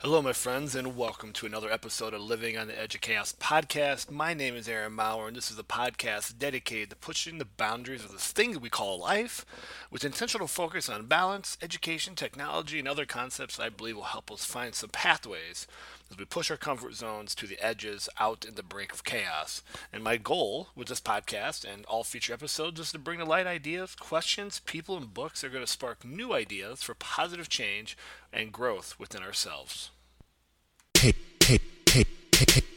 Hello, my friends, and welcome to another episode of Living on the Edge of Chaos podcast. My name is Aaron Maurer, and this is a podcast dedicated to pushing the boundaries of this thing that we call life with intentional focus on balance, education, technology, and other concepts I believe will help us find some pathways as we push our comfort zones to the edges out in the brink of chaos. And my goal with this podcast and all future episodes is to bring to light ideas, questions, people, and books that are going to spark new ideas for positive change and growth within ourselves.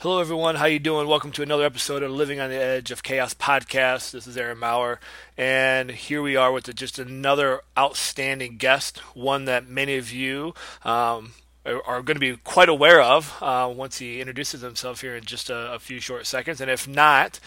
Hello, everyone. How you doing? Welcome to another episode of Living on the Edge of Chaos podcast. This is Aaron Maurer, and here we are with just another outstanding guest, one that many of you um, are going to be quite aware of uh, once he introduces himself here in just a, a few short seconds. And if not,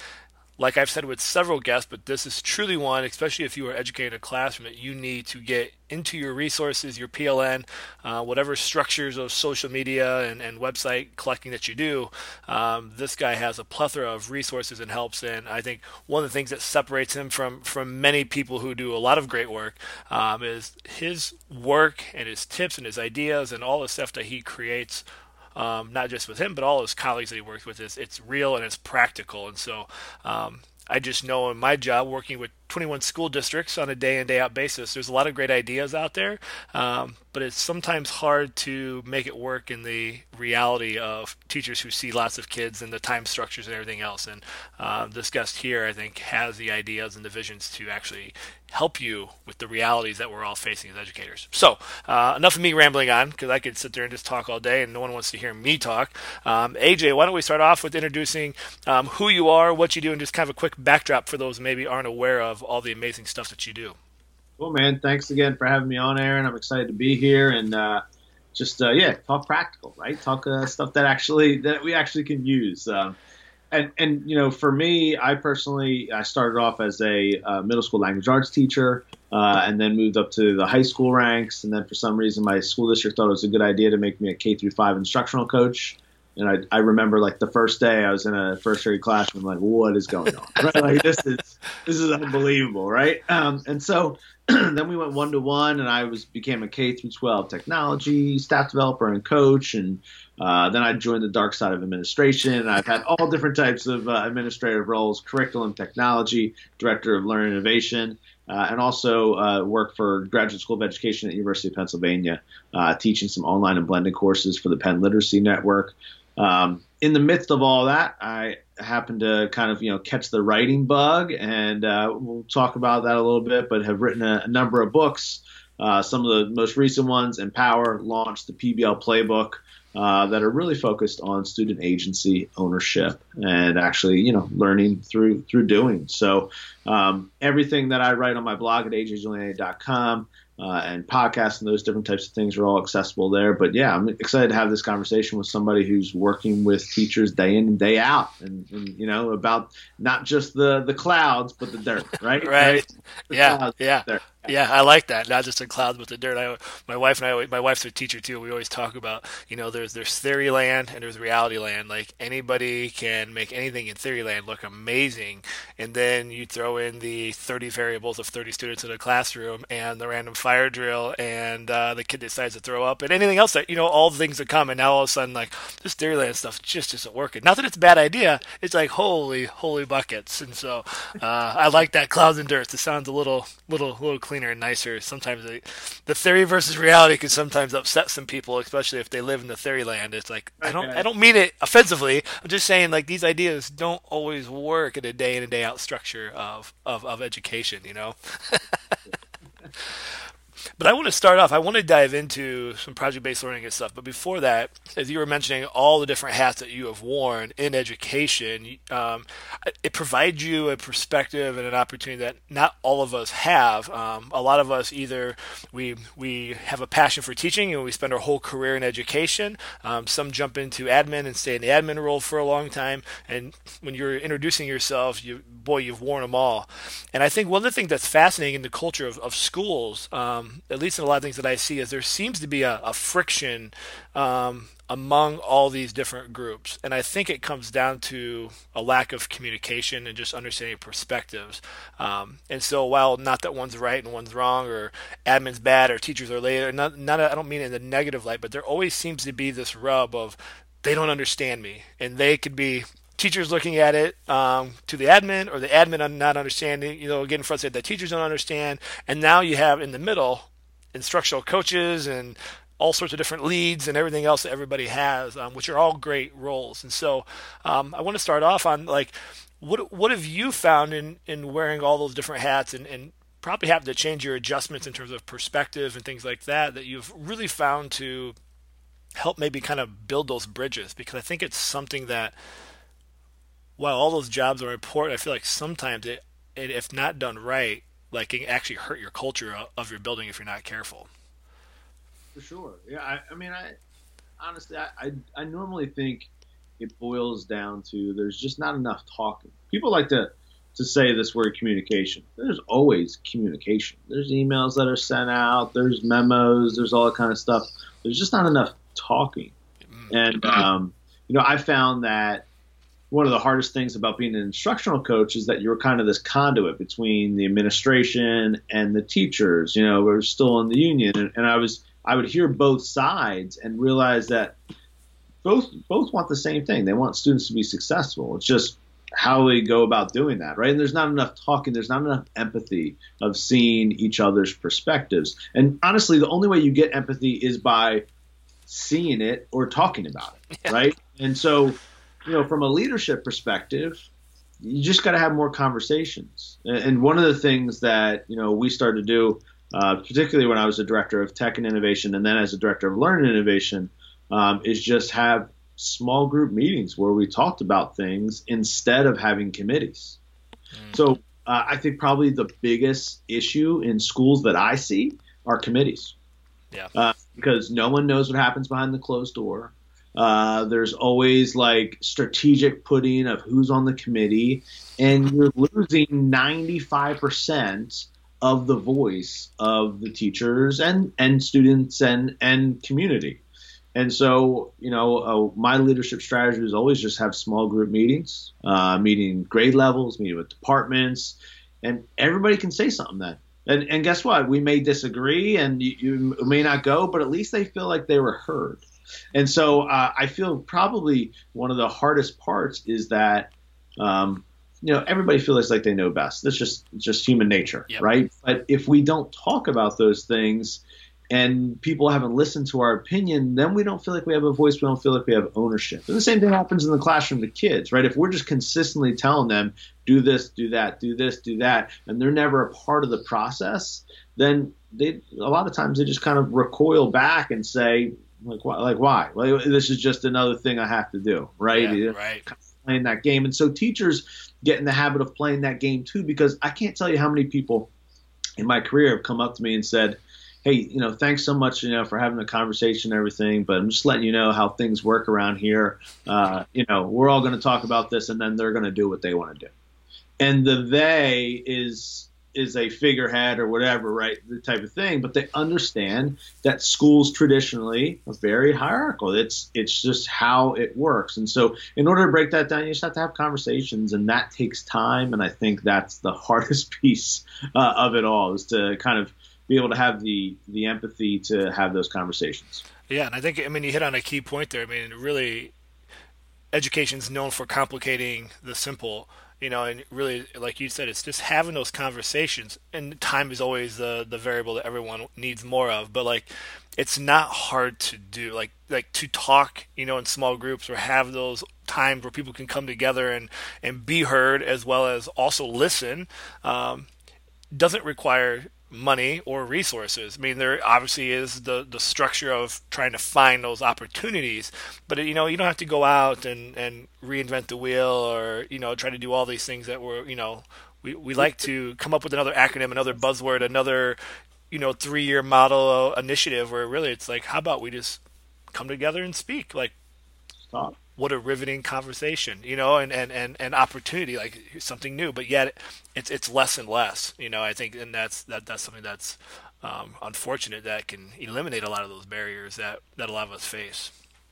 like I've said with several guests, but this is truly one, especially if you are educating a classroom, that you need to get into your resources, your PLN, uh, whatever structures of social media and, and website collecting that you do. Um, this guy has a plethora of resources and helps. And I think one of the things that separates him from, from many people who do a lot of great work um, is his work and his tips and his ideas and all the stuff that he creates um, not just with him, but all his colleagues that he works with. Is it's real and it's practical, and so um, I just know in my job working with 21 school districts on a day in day out basis, there's a lot of great ideas out there, um, but it's sometimes hard to make it work in the reality of teachers who see lots of kids and the time structures and everything else. And uh, this guest here, I think, has the ideas and the visions to actually help you with the realities that we're all facing as educators. So, uh, enough of me rambling on because I could sit there and just talk all day and no one wants to hear me talk. Um, AJ, why don't we start off with introducing um, who you are, what you do, and just kind of a quick backdrop for those maybe aren't aware of all the amazing stuff that you do. Well, man, thanks again for having me on, Aaron. I'm excited to be here and uh, just uh, yeah, talk practical, right? Talk uh, stuff that actually that we actually can use. Um, and and you know, for me, I personally, I started off as a uh, middle school language arts teacher, uh, and then moved up to the high school ranks. And then for some reason, my school district thought it was a good idea to make me a K through five instructional coach. And I, I remember like the first day I was in a first grade classroom, like, what is going on? right? Like this is this is unbelievable, right? Um, and so then we went one to one, and I was became a K through 12 technology staff developer and coach, and uh, then I joined the dark side of administration. I've had all different types of uh, administrative roles: curriculum, technology, director of learning innovation, uh, and also uh, work for Graduate School of Education at University of Pennsylvania, uh, teaching some online and blended courses for the Penn Literacy Network. Um, in the midst of all that, I happened to kind of you know catch the writing bug, and uh, we'll talk about that a little bit. But have written a, a number of books. Uh, some of the most recent ones, Empower launched the PBL playbook. Uh, that are really focused on student agency ownership and actually, you know, learning through through doing. So um, everything that I write on my blog at ajjuliani.com uh, and podcasts and those different types of things are all accessible there. But yeah, I'm excited to have this conversation with somebody who's working with teachers day in and day out, and, and you know about not just the the clouds but the dirt, right? right. right? Yeah, yeah. Yeah, I like that. Not just the clouds, but the dirt. I, my wife and I, my wife's a teacher too. We always talk about, you know, there's there's theory land and there's reality land. Like anybody can make anything in theory land look amazing, and then you throw in the 30 variables of 30 students in a classroom and the random fire drill, and uh, the kid decides to throw up, and anything else that you know, all the things that come, and now all of a sudden, like this theory land stuff just isn't working. Not that it's a bad idea. It's like holy, holy buckets, and so uh, I like that clouds and dirt. It sounds a little, little, little cleaner and nicer. Sometimes they, the theory versus reality can sometimes upset some people, especially if they live in the theory land. It's like I don't I don't mean it offensively. I'm just saying like these ideas don't always work in a day in and day out structure of of, of education. You know. But I want to start off. I want to dive into some project-based learning and stuff. But before that, as you were mentioning all the different hats that you have worn in education, um, it provides you a perspective and an opportunity that not all of us have. Um, a lot of us either we we have a passion for teaching and we spend our whole career in education. Um, some jump into admin and stay in the admin role for a long time. And when you're introducing yourself, you boy, you've worn them all. And I think one of the things that's fascinating in the culture of, of schools, um, at least in a lot of things that I see, is there seems to be a, a friction um, among all these different groups. And I think it comes down to a lack of communication and just understanding perspectives. Um, and so while not that one's right and one's wrong or admin's bad or teachers are late, or not, not I don't mean in the negative light, but there always seems to be this rub of they don't understand me. And they could be teachers looking at it um, to the admin or the admin not understanding, you know, getting frustrated that teachers don't understand. And now you have in the middle instructional coaches and all sorts of different leads and everything else that everybody has, um, which are all great roles. And so um, I want to start off on like, what what have you found in, in wearing all those different hats and, and probably having to change your adjustments in terms of perspective and things like that that you've really found to help maybe kind of build those bridges because I think it's something that while all those jobs are important, I feel like sometimes it, it if not done right, like it can actually hurt your culture of your building if you're not careful. For sure. Yeah. I, I mean, I honestly, I, I, I normally think it boils down to there's just not enough talking. People like to to say this word communication. There's always communication. There's emails that are sent out. There's memos. There's all that kind of stuff. There's just not enough talking. Mm. And um, you know, I found that one of the hardest things about being an instructional coach is that you're kind of this conduit between the administration and the teachers. You know, we're still in the union, and, and I was I would hear both sides and realize that both both want the same thing. They want students to be successful. It's just how we go about doing that, right? And there's not enough talking, there's not enough empathy of seeing each other's perspectives. And honestly, the only way you get empathy is by seeing it or talking about it, yeah. right? And so you know, from a leadership perspective, you just got to have more conversations. And one of the things that you know we started to do, uh, particularly when I was a director of tech and innovation, and then as a director of learning innovation, um, is just have small group meetings where we talked about things instead of having committees. Mm. So uh, I think probably the biggest issue in schools that I see are committees. Yeah. Uh, because no one knows what happens behind the closed door. Uh, there's always like strategic putting of who's on the committee, and you're losing 95% of the voice of the teachers and, and students and, and community. And so, you know, uh, my leadership strategy is always just have small group meetings, uh, meeting grade levels, meeting with departments, and everybody can say something then. And, and guess what? We may disagree and you, you may not go, but at least they feel like they were heard. And so uh, I feel probably one of the hardest parts is that, um, you know, everybody feels like they know best. That's just just human nature, yep. right? But if we don't talk about those things, and people haven't listened to our opinion, then we don't feel like we have a voice. We don't feel like we have ownership. And the same thing happens in the classroom to kids, right? If we're just consistently telling them, do this, do that, do this, do that, and they're never a part of the process, then they a lot of times they just kind of recoil back and say, like why? Like why? Like, this is just another thing I have to do, right? Yeah, right. Playing that game, and so teachers get in the habit of playing that game too. Because I can't tell you how many people in my career have come up to me and said, "Hey, you know, thanks so much, you know, for having a conversation and everything, but I'm just letting you know how things work around here. Uh, you know, we're all going to talk about this, and then they're going to do what they want to do." And the they is is a figurehead or whatever, right? The type of thing. But they understand that schools traditionally are very hierarchical. It's it's just how it works. And so in order to break that down, you just have to have conversations, and that takes time. And I think that's the hardest piece uh, of it all is to kind of be able to have the the empathy to have those conversations. Yeah, and I think I mean you hit on a key point there. I mean, really, education is known for complicating the simple you know, and really, like you said, it's just having those conversations. And time is always the the variable that everyone needs more of. But like, it's not hard to do. Like like to talk, you know, in small groups or have those times where people can come together and and be heard as well as also listen. Um, doesn't require money or resources. I mean, there obviously is the the structure of trying to find those opportunities, but you know, you don't have to go out and and reinvent the wheel or you know try to do all these things that were you know we we like to come up with another acronym, another buzzword, another you know three year model initiative where really it's like, how about we just come together and speak like. Stop what a riveting conversation, you know, and, and, and, and opportunity, like something new, but yet it's, it's less and less, you know, I think, and that's, that, that's something that's um, unfortunate that can eliminate a lot of those barriers that, that a lot of us face.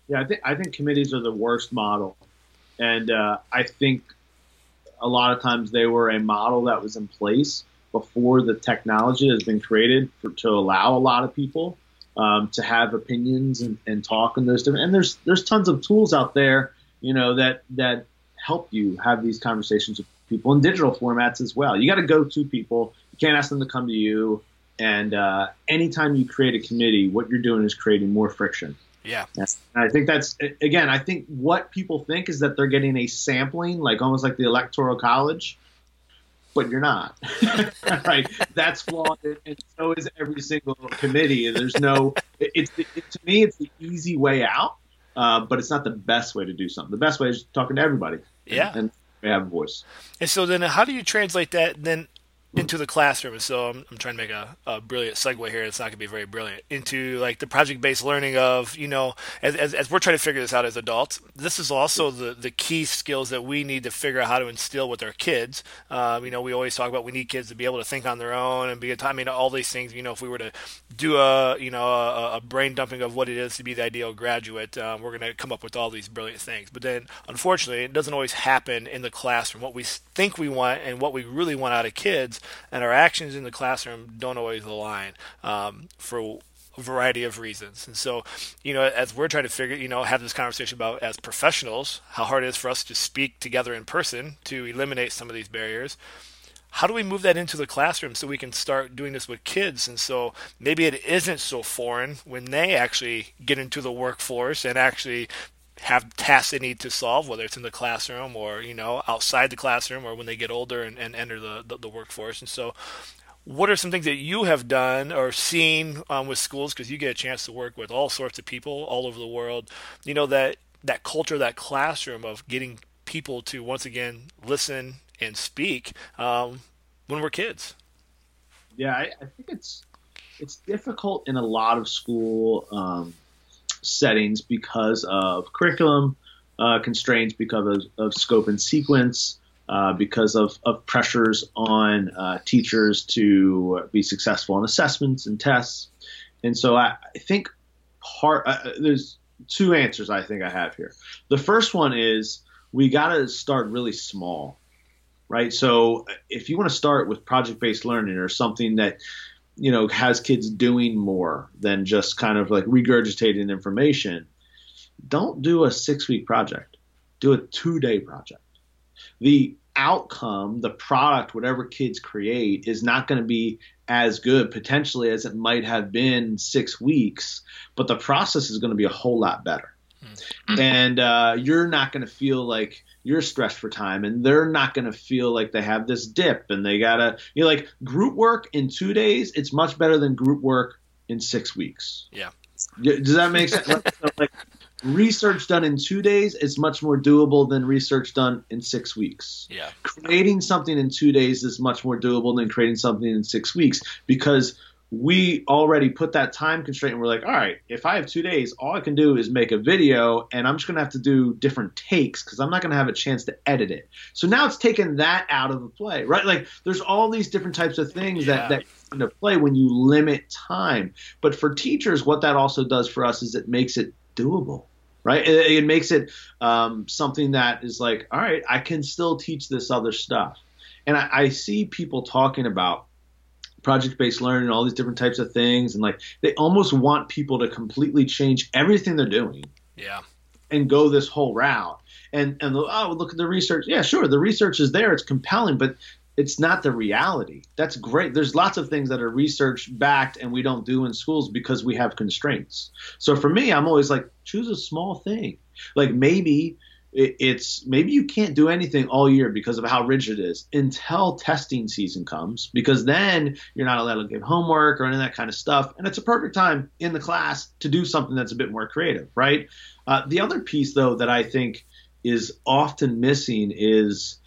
Yeah. I think, I think committees are the worst model. And uh, I think a lot of times they were a model that was in place before the technology has been created for, to allow a lot of people um, to have opinions and, and talk and those different and there's there's tons of tools out there you know that that help you have these conversations with people in digital formats as well. You got to go to people. You can't ask them to come to you. And uh, anytime you create a committee what you're doing is creating more friction. Yeah. And i think that's again i think what people think is that they're getting a sampling like almost like the electoral college but you're not. right? That's flawed, and so is every single committee. And there's no. It's it, to me, it's the easy way out, uh, but it's not the best way to do something. The best way is talking to everybody. Yeah, and, and have a voice. And so then, how do you translate that then into the classroom. So I'm, I'm trying to make a, a, brilliant segue here. It's not going to be very brilliant into like the project based learning of, you know, as, as, as, we're trying to figure this out as adults, this is also the, the key skills that we need to figure out how to instill with our kids. Um, you know, we always talk about we need kids to be able to think on their own and be, a I mean, all these things, you know, if we were to do a, you know, a, a brain dumping of what it is to be the ideal graduate, um, we're going to come up with all these brilliant things. But then unfortunately, it doesn't always happen in the classroom. What we think we want and what we really want out of kids and our actions in the classroom don't always align um, for a variety of reasons. And so, you know, as we're trying to figure, you know, have this conversation about as professionals, how hard it is for us to speak together in person to eliminate some of these barriers. How do we move that into the classroom so we can start doing this with kids? And so maybe it isn't so foreign when they actually get into the workforce and actually have tasks they need to solve, whether it's in the classroom or you know outside the classroom or when they get older and, and enter the, the, the workforce. And so, what are some things that you have done or seen um, with schools because you get a chance to work with all sorts of people all over the world? You know that that culture, that classroom of getting people to once again listen and speak um, when we're kids. Yeah, I, I, think it's it's difficult in a lot of school. Um, settings because of curriculum uh, constraints, because of, of, scope and sequence, uh, because of, of, pressures on uh, teachers to be successful in assessments and tests. And so I, I think part uh, there's two answers I think I have here. The first one is we got to start really small, right? So if you want to start with project based learning or something that you know has kids doing more than just kind of like regurgitating information don't do a six week project. Do a two day project. The outcome the product whatever kids create is not going to be as good potentially as it might have been six weeks but the process is going to be a whole lot better. Mm-hmm. and uh, you're not going to feel like you're stressed for time and they're not going to feel like they have this dip and they gotta you know like group work in two days it's much better than group work in six weeks. Yeah. Does that make sense? Like research done in two days is much more doable than research done in six weeks. Yeah. Creating something in two days is much more doable than creating something in six weeks because we already put that time constraint and we're like, all right, if I have two days, all I can do is make a video and I'm just going to have to do different takes because I'm not going to have a chance to edit it. So now it's taken that out of the play, right? Like there's all these different types of things yeah. that, that into play when you limit time. But for teachers, what that also does for us is it makes it doable. Right, it, it makes it um, something that is like, all right, I can still teach this other stuff, and I, I see people talking about project based learning, all these different types of things, and like they almost want people to completely change everything they're doing. Yeah. And go this whole route. And and oh look at the research. Yeah, sure, the research is there, it's compelling, but it's not the reality. That's great. There's lots of things that are research backed and we don't do in schools because we have constraints. So for me, I'm always like, choose a small thing. Like maybe it's maybe you can't do anything all year because of how rigid it is until testing season comes because then you're not allowed to give homework or any of that kind of stuff. And it's a perfect time in the class to do something that's a bit more creative right? Uh, the other piece though that i think is often missing is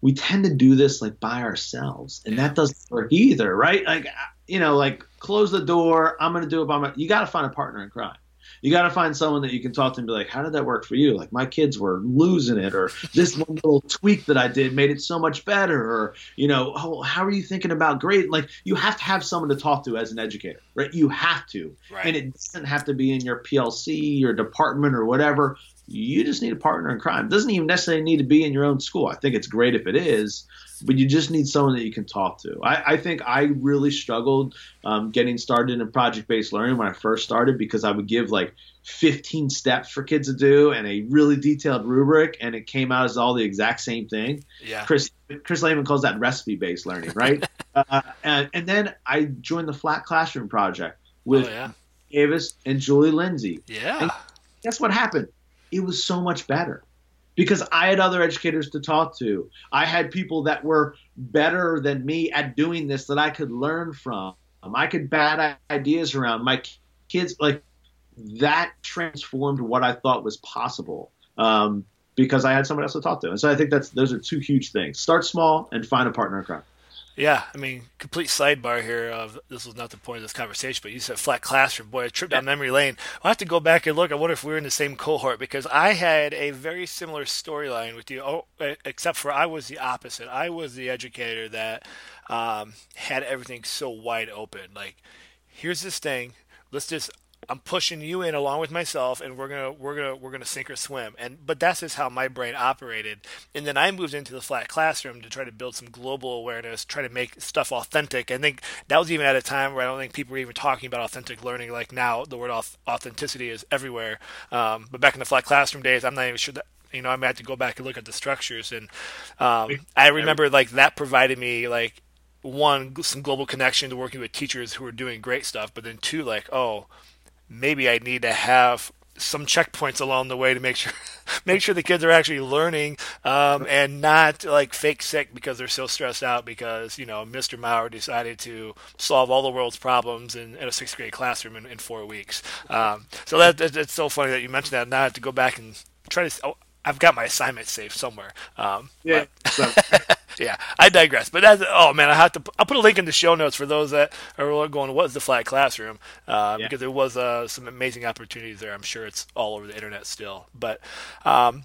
we tend to do this like by ourselves and that doesn't work either right? Like you know like close the door i'm going to do it by my you got to find a partner in crime you got to find someone that you can talk to and be like, how did that work for you? Like my kids were losing it, or this one little tweak that I did made it so much better, or you know, oh, how are you thinking about grade? Like you have to have someone to talk to as an educator, right? You have to, right. and it doesn't have to be in your PLC, your department, or whatever. You just need a partner in crime. It doesn't even necessarily need to be in your own school. I think it's great if it is, but you just need someone that you can talk to. I, I think I really struggled um, getting started in project based learning when I first started because I would give like 15 steps for kids to do and a really detailed rubric, and it came out as all the exact same thing. Yeah. Chris Chris Lehmann calls that recipe based learning, right? uh, and, and then I joined the Flat Classroom Project with oh, yeah. Davis and Julie Lindsay. Yeah. And guess what happened? It was so much better because I had other educators to talk to. I had people that were better than me at doing this that I could learn from. I could bat ideas around. My kids, like, that transformed what I thought was possible. Um, because I had someone else to talk to. And so I think that's those are two huge things. Start small and find a partner in crime. Yeah, I mean, complete sidebar here. Of this was not the point of this conversation, but you said flat classroom. Boy, a trip down memory lane. I'll have to go back and look. I wonder if we are in the same cohort because I had a very similar storyline with you. Oh, except for I was the opposite. I was the educator that um, had everything so wide open. Like, here's this thing. Let's just I'm pushing you in along with myself, and we're gonna we're gonna we're gonna sink or swim. And but that's just how my brain operated. And then I moved into the flat classroom to try to build some global awareness, try to make stuff authentic. I think that was even at a time where I don't think people were even talking about authentic learning. Like now, the word authenticity is everywhere. Um, but back in the flat classroom days, I'm not even sure that you know, I might have to go back and look at the structures. And um, I remember like that provided me like one some global connection to working with teachers who were doing great stuff, but then two like oh maybe I need to have some checkpoints along the way to make sure make sure the kids are actually learning um, and not like fake sick because they're so stressed out because you know Mr. Maurer decided to solve all the world's problems in, in a sixth grade classroom in, in four weeks. Um, so that, that, it's so funny that you mentioned that. Now I have to go back and try to. Oh, I've got my assignment saved somewhere. Um, yeah. But, yeah, I digress. But that's oh man, I have to. I'll put a link in the show notes for those that are going. What is the flat classroom? Uh, yeah. Because there was uh, some amazing opportunities there. I'm sure it's all over the internet still. But um,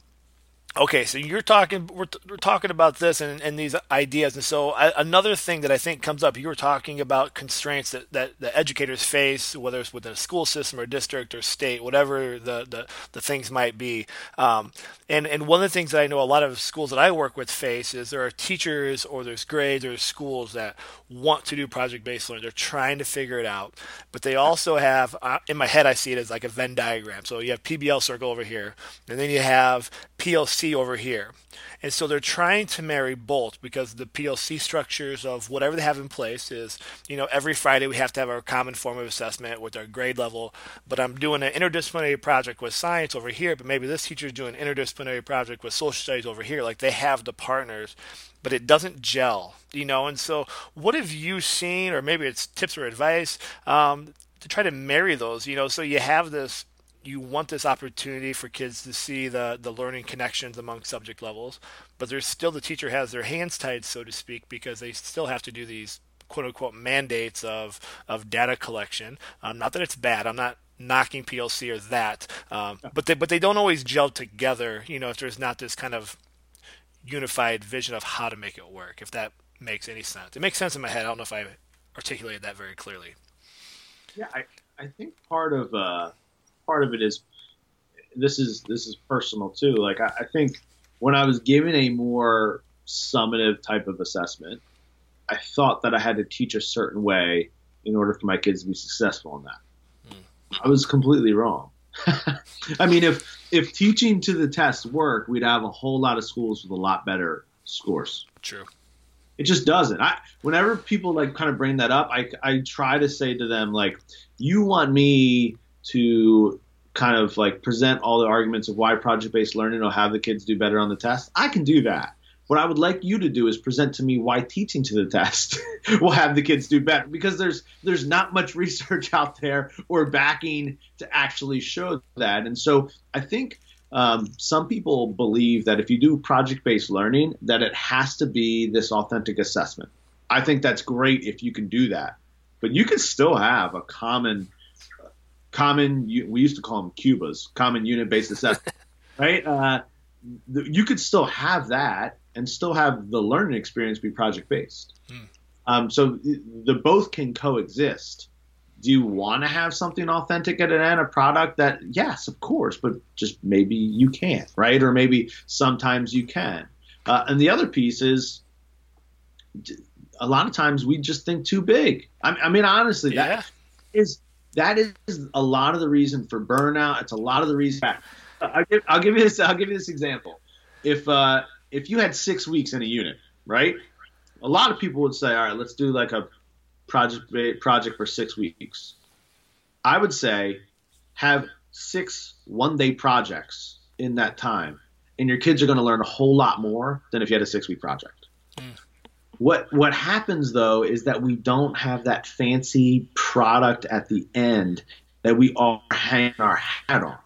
Okay, so you're talking, we're, we're talking about this and, and these ideas. And so, I, another thing that I think comes up, you were talking about constraints that, that the educators face, whether it's within a school system or district or state, whatever the, the, the things might be. Um, and, and one of the things that I know a lot of schools that I work with face is there are teachers or there's grades or schools that want to do project based learning. They're trying to figure it out. But they also have, uh, in my head, I see it as like a Venn diagram. So you have PBL circle over here, and then you have PLC over here. And so they're trying to marry both because the PLC structures of whatever they have in place is, you know, every Friday we have to have our common form of assessment with our grade level. But I'm doing an interdisciplinary project with science over here, but maybe this teacher is doing an interdisciplinary project with social studies over here. Like they have the partners, but it doesn't gel, you know. And so, what have you seen, or maybe it's tips or advice um, to try to marry those, you know, so you have this you want this opportunity for kids to see the the learning connections among subject levels, but there's still the teacher has their hands tied, so to speak, because they still have to do these quote unquote mandates of of data collection. Um, not that it's bad. I'm not knocking PLC or that, um, but they but they don't always gel together. You know, if there's not this kind of unified vision of how to make it work. If that makes any sense, it makes sense in my head. I don't know if I articulated that very clearly. Yeah, I I think part of uh part of it is this is this is personal too. Like I, I think when I was given a more summative type of assessment, I thought that I had to teach a certain way in order for my kids to be successful in that. Mm. I was completely wrong. I mean, if if teaching to the test worked, we'd have a whole lot of schools with a lot better scores. True. It just doesn't. I whenever people like kind of bring that up, I I try to say to them like, you want me to kind of like present all the arguments of why project-based learning will have the kids do better on the test. I can do that. What I would like you to do is present to me why teaching to the test will have the kids do better because there's there's not much research out there or backing to actually show that. And so I think um, some people believe that if you do project-based learning, that it has to be this authentic assessment. I think that's great if you can do that, but you can still have a common, common. We used to call them CUBAs, common unit-based assessment, right? Uh, you could still have that and still have the learning experience be project-based. Mm. Um, so the both can coexist do you want to have something authentic at an end, a product that, yes, of course, but just maybe you can't, right? Or maybe sometimes you can. Uh, and the other piece is a lot of times we just think too big. I, I mean, honestly, yeah. that is that is a lot of the reason for burnout. It's a lot of the reason. I'll give, I'll give you this. I'll give you this example. If uh, if you had six weeks in a unit, right? A lot of people would say, all right, let's do like a project project for six weeks. I would say have six one day projects in that time, and your kids are going to learn a whole lot more than if you had a six week project. Mm. What what happens though is that we don't have that fancy product at the end that we all hang our hat on.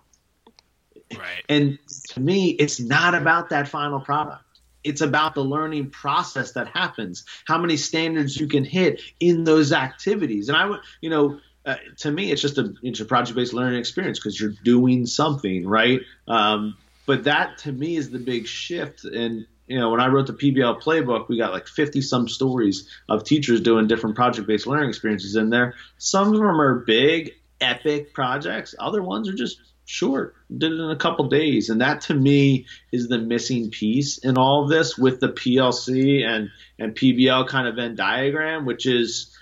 Right. And to me, it's not about that final product it's about the learning process that happens how many standards you can hit in those activities and i would you know uh, to me it's just a it's a project-based learning experience because you're doing something right um, but that to me is the big shift and you know when i wrote the pbl playbook we got like 50 some stories of teachers doing different project-based learning experiences in there some of them are big epic projects other ones are just short, did it in a couple days. And that to me is the missing piece in all of this with the PLC and, and PBL kind of Venn diagram, which is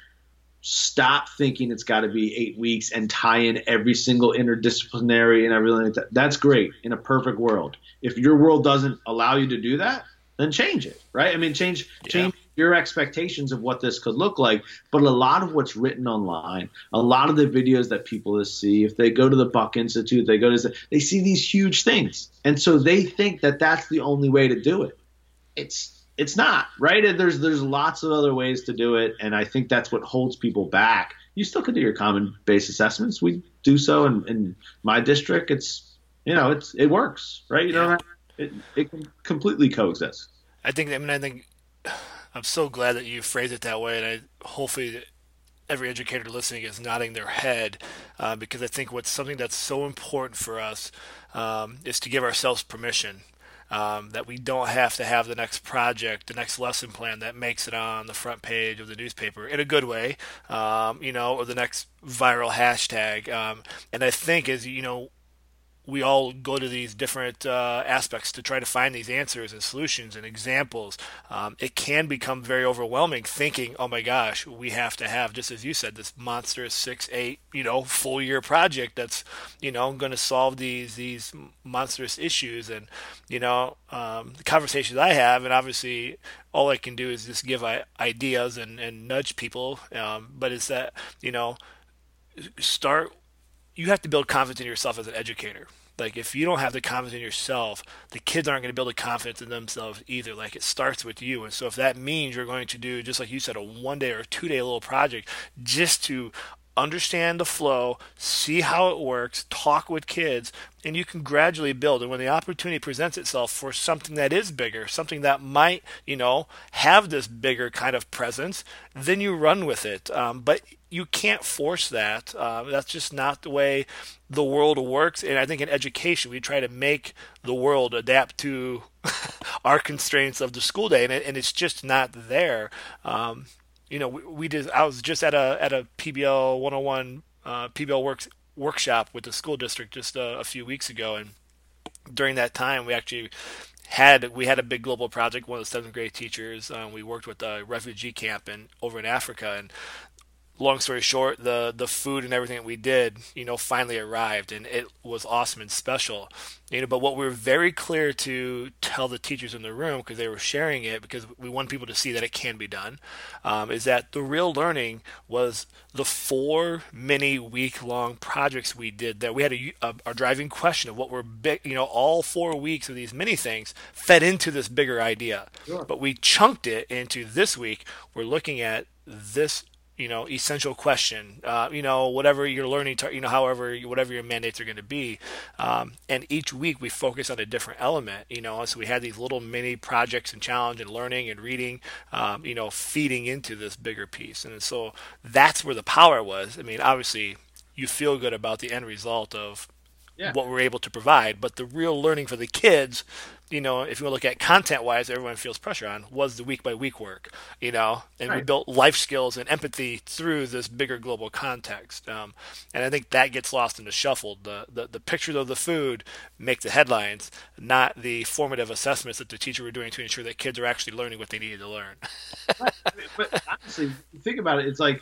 stop thinking it's got to be eight weeks and tie in every single interdisciplinary and everything like that. That's great in a perfect world. If your world doesn't allow you to do that, then change it, right? I mean, change yeah. change your expectations of what this could look like. But a lot of what's written online, a lot of the videos that people see, if they go to the Buck Institute, they go to they see these huge things, and so they think that that's the only way to do it. It's it's not right. There's there's lots of other ways to do it, and I think that's what holds people back. You still can do your common base assessments. We do so in, in my district. It's you know it's it works, right? You yeah. know it it can completely coexist. I think I mean I think I'm so glad that you phrased it that way, and I hopefully every educator listening is nodding their head uh, because I think what's something that's so important for us um, is to give ourselves permission. Um, that we don't have to have the next project, the next lesson plan that makes it on the front page of the newspaper in a good way, um, you know, or the next viral hashtag. Um, and I think as you know, we all go to these different uh, aspects to try to find these answers and solutions and examples. Um, it can become very overwhelming thinking, oh my gosh, we have to have, just as you said, this monstrous six, eight, you know, full year project that's, you know, going to solve these, these monstrous issues. And, you know, um, the conversations I have, and obviously all I can do is just give ideas and, and nudge people. Um, but it's that, you know, start you have to build confidence in yourself as an educator. Like if you don't have the confidence in yourself, the kids aren't going to build a confidence in themselves either. Like it starts with you. And so if that means you're going to do just like you said a one day or two day little project just to understand the flow, see how it works, talk with kids, and you can gradually build. And when the opportunity presents itself for something that is bigger, something that might, you know, have this bigger kind of presence, then you run with it. Um, but you can't force that. Uh, that's just not the way the world works. And I think in education, we try to make the world adapt to our constraints of the school day, and, it, and it's just not there. Um, you know, we, we did. I was just at a at a PBL 101 uh, PBL works workshop with the school district just a, a few weeks ago, and during that time, we actually had we had a big global project. One of the seventh grade teachers, um, we worked with a refugee camp in over in Africa, and long story short, the the food and everything that we did, you know, finally arrived, and it was awesome and special. You know, but what we were very clear to tell the teachers in the room because they were sharing it because we want people to see that it can be done, um, is that the real learning was the four mini week long projects we did. That we had a, a, a driving question of what were big, you know, all four weeks of these mini things fed into this bigger idea, sure. but we chunked it into this week. We're looking at this you know essential question uh, you know whatever you're learning you know however whatever your mandates are going to be um, and each week we focus on a different element you know so we had these little mini projects and challenge and learning and reading um, you know feeding into this bigger piece and so that's where the power was i mean obviously you feel good about the end result of yeah. what we're able to provide but the real learning for the kids you know, if you look at content wise, everyone feels pressure on was the week by week work, you know, and right. we built life skills and empathy through this bigger global context. Um, and I think that gets lost in the shuffle. The, the, the pictures of the food make the headlines, not the formative assessments that the teacher were doing to ensure that kids are actually learning what they needed to learn. But honestly, think about it. It's like,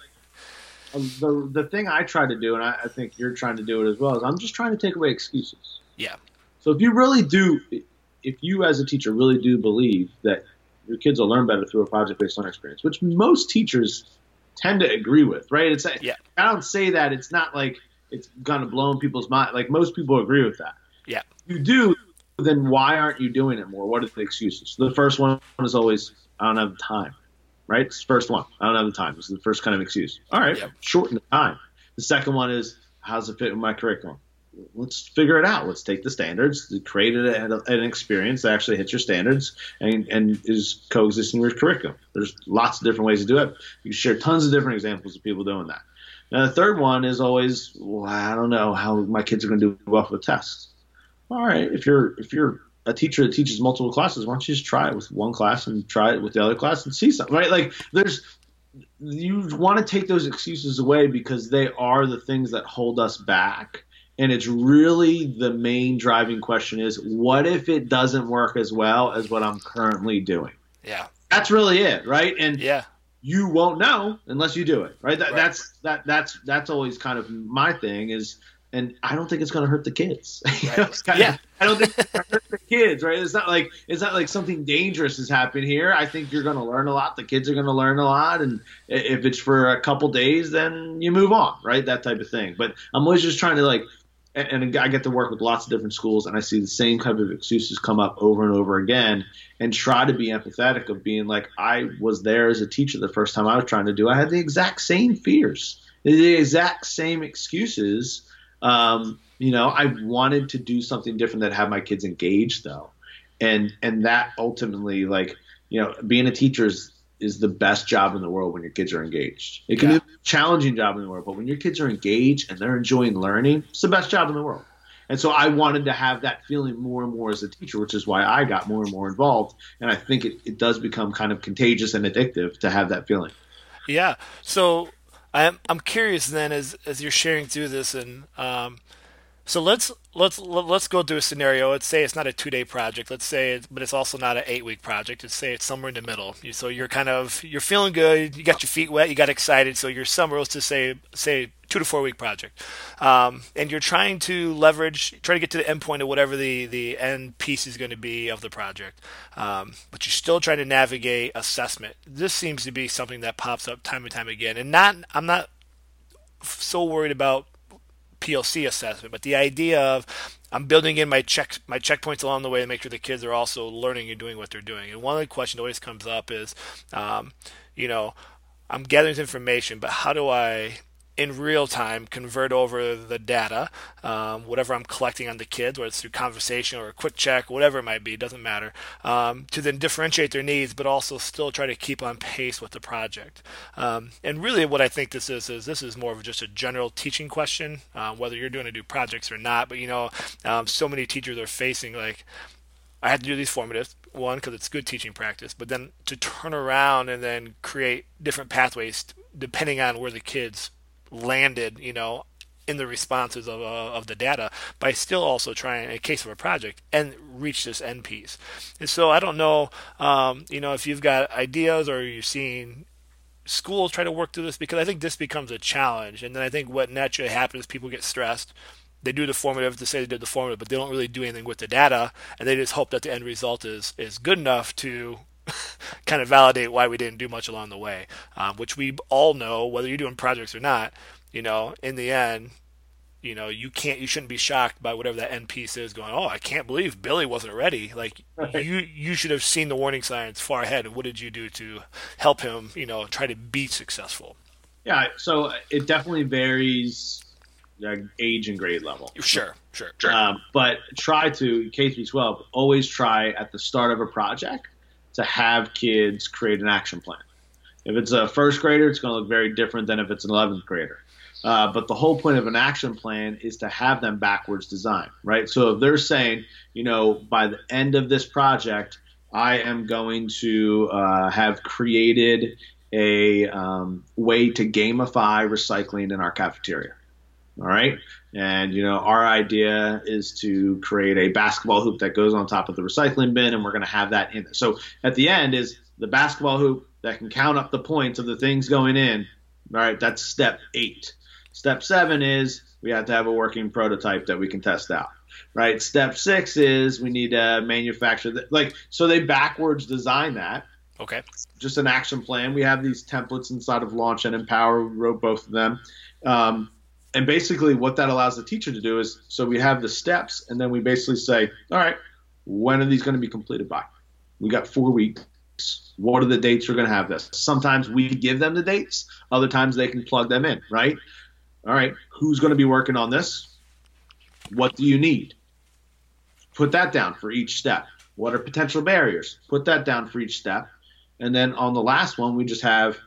um, the the thing I try to do, and I, I think you're trying to do it as well, is I'm just trying to take away excuses. Yeah. So if you really do, if you as a teacher really do believe that your kids will learn better through a project-based learning experience, which most teachers tend to agree with, right? It's yeah. I don't say that it's not like it's gonna blow in people's mind. Like most people agree with that. Yeah. You do, then why aren't you doing it more? What are the excuses? The first one is always I don't have the time. Right? It's the first one. I don't have the time. This is the first kind of excuse. All right, shorten the time. The second one is how's it fit with my curriculum? Let's figure it out. Let's take the standards, create an experience that actually hits your standards and, and is coexisting with curriculum. There's lots of different ways to do it. You share tons of different examples of people doing that. Now, the third one is always, well, I don't know how my kids are going to do well with tests. All right, if you're if you're a teacher that teaches multiple classes, why don't you just try it with one class and try it with the other class and see something, right? Like there's you want to take those excuses away because they are the things that hold us back and it's really the main driving question is what if it doesn't work as well as what I'm currently doing? Yeah. That's really it, right? And yeah. you won't know unless you do it, right? That, right. That's that that's that's always kind of my thing is and I don't think it's going to hurt the kids. Right. yeah, I don't think it's going to hurt the kids, right? It's not like it's not like something dangerous is happening here. I think you're going to learn a lot. The kids are going to learn a lot, and if it's for a couple days, then you move on, right? That type of thing. But I'm always just trying to like and, and I get to work with lots of different schools, and I see the same type of excuses come up over and over again, and try to be empathetic of being like, I was there as a teacher the first time I was trying to do. I had the exact same fears, the exact same excuses. Um, you know, I wanted to do something different that had my kids engaged, though, and and that ultimately, like, you know, being a teacher is is the best job in the world when your kids are engaged. It can yeah. be a challenging job in the world, but when your kids are engaged and they're enjoying learning, it's the best job in the world. And so I wanted to have that feeling more and more as a teacher, which is why I got more and more involved. And I think it, it does become kind of contagious and addictive to have that feeling. Yeah. So I'm I'm curious then as as you're sharing through this and um, so let's let's let's go through a scenario. Let's say it's not a two day project. Let's say, it, but it's also not an eight week project. Let's say it's somewhere in the middle. So you're kind of you're feeling good. You got your feet wet. You got excited. So you're somewhere else to say say two to four week project, um, and you're trying to leverage, try to get to the end point of whatever the the end piece is going to be of the project. Um, but you're still trying to navigate assessment. This seems to be something that pops up time and time again, and not I'm not so worried about PLC assessment, but the idea of I'm building in my check my checkpoints along the way to make sure the kids are also learning and doing what they're doing. And one of the questions always comes up is, um, you know, I'm gathering information, but how do I in real time convert over the data, um, whatever I'm collecting on the kids, whether it's through conversation or a quick check, whatever it might be, doesn't matter, um, to then differentiate their needs, but also still try to keep on pace with the project. Um, and really, what I think this is is this is more of just a general teaching question, uh, whether you're doing to do projects or not. But you know, um, so many teachers are facing like. I have to do these formative one because it's good teaching practice, but then to turn around and then create different pathways depending on where the kids landed, you know, in the responses of, uh, of the data by still also trying, in case of a project, and reach this end piece. And so I don't know, um, you know, if you've got ideas or you're seeing schools try to work through this because I think this becomes a challenge, and then I think what naturally happens people get stressed. They do the formative to say they did the formative, but they don't really do anything with the data, and they just hope that the end result is is good enough to kind of validate why we didn't do much along the way, um, which we all know, whether you're doing projects or not. You know, in the end, you know, you can't, you shouldn't be shocked by whatever that end piece is. Going, oh, I can't believe Billy wasn't ready. Like right. you, you should have seen the warning signs far ahead. And what did you do to help him? You know, try to be successful. Yeah, so it definitely varies age and grade level. Sure, sure, sure. Um, but try to K through 12. Always try at the start of a project to have kids create an action plan. If it's a first grader, it's going to look very different than if it's an 11th grader. Uh, but the whole point of an action plan is to have them backwards design, right? So if they're saying, you know, by the end of this project, I am going to uh, have created a um, way to gamify recycling in our cafeteria. All right. And, you know, our idea is to create a basketball hoop that goes on top of the recycling bin, and we're going to have that in. So at the end is the basketball hoop that can count up the points of the things going in. All right. That's step eight. Step seven is we have to have a working prototype that we can test out. Right. Step six is we need to manufacture that. Like, so they backwards design that. Okay. Just an action plan. We have these templates inside of Launch and Empower. We wrote both of them. Um, and basically what that allows the teacher to do is so we have the steps and then we basically say all right when are these going to be completed by? We got four weeks. What are the dates we're going to have this? Sometimes we give them the dates other times they can plug them in right? All right who's going to be working on this? What do you need? Put that down for each step. What are potential barriers? Put that down for each step. And then on the last one we just have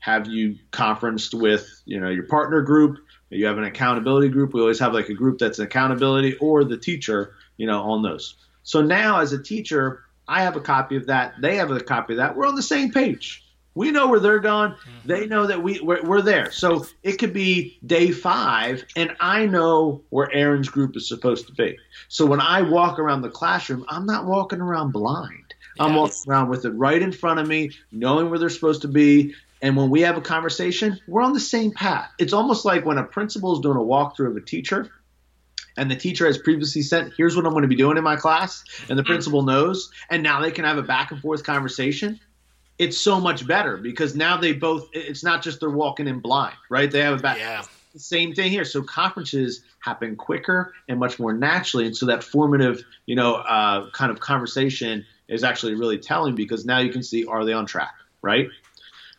have you conferenced with you know your partner group you have an accountability group. We always have like a group that's accountability or the teacher, you know, on those. So now as a teacher, I have a copy of that. They have a copy of that. We're on the same page. We know where they're going. Mm-hmm. They know that we we're, we're, there. So it could be day five, and I know where Aaron's group is supposed to be. So when I walk around the classroom, I'm not walking around blind. I'm walking around with it right in front of me, knowing where they're supposed to be, and when we have a conversation, we're on the same path. It's almost like when a principal is doing a walkthrough of a teacher, and the teacher has previously said, here's what I'm going to be doing in my class, and the principal knows, and now they can have a back and forth conversation. It's so much better because now they both, it's not just they're walking in blind, right? They have a back. Yeah. Same thing here. So conferences happen quicker and much more naturally. And so that formative, you know, uh, kind of conversation is actually really telling because now you can see, are they on track, right?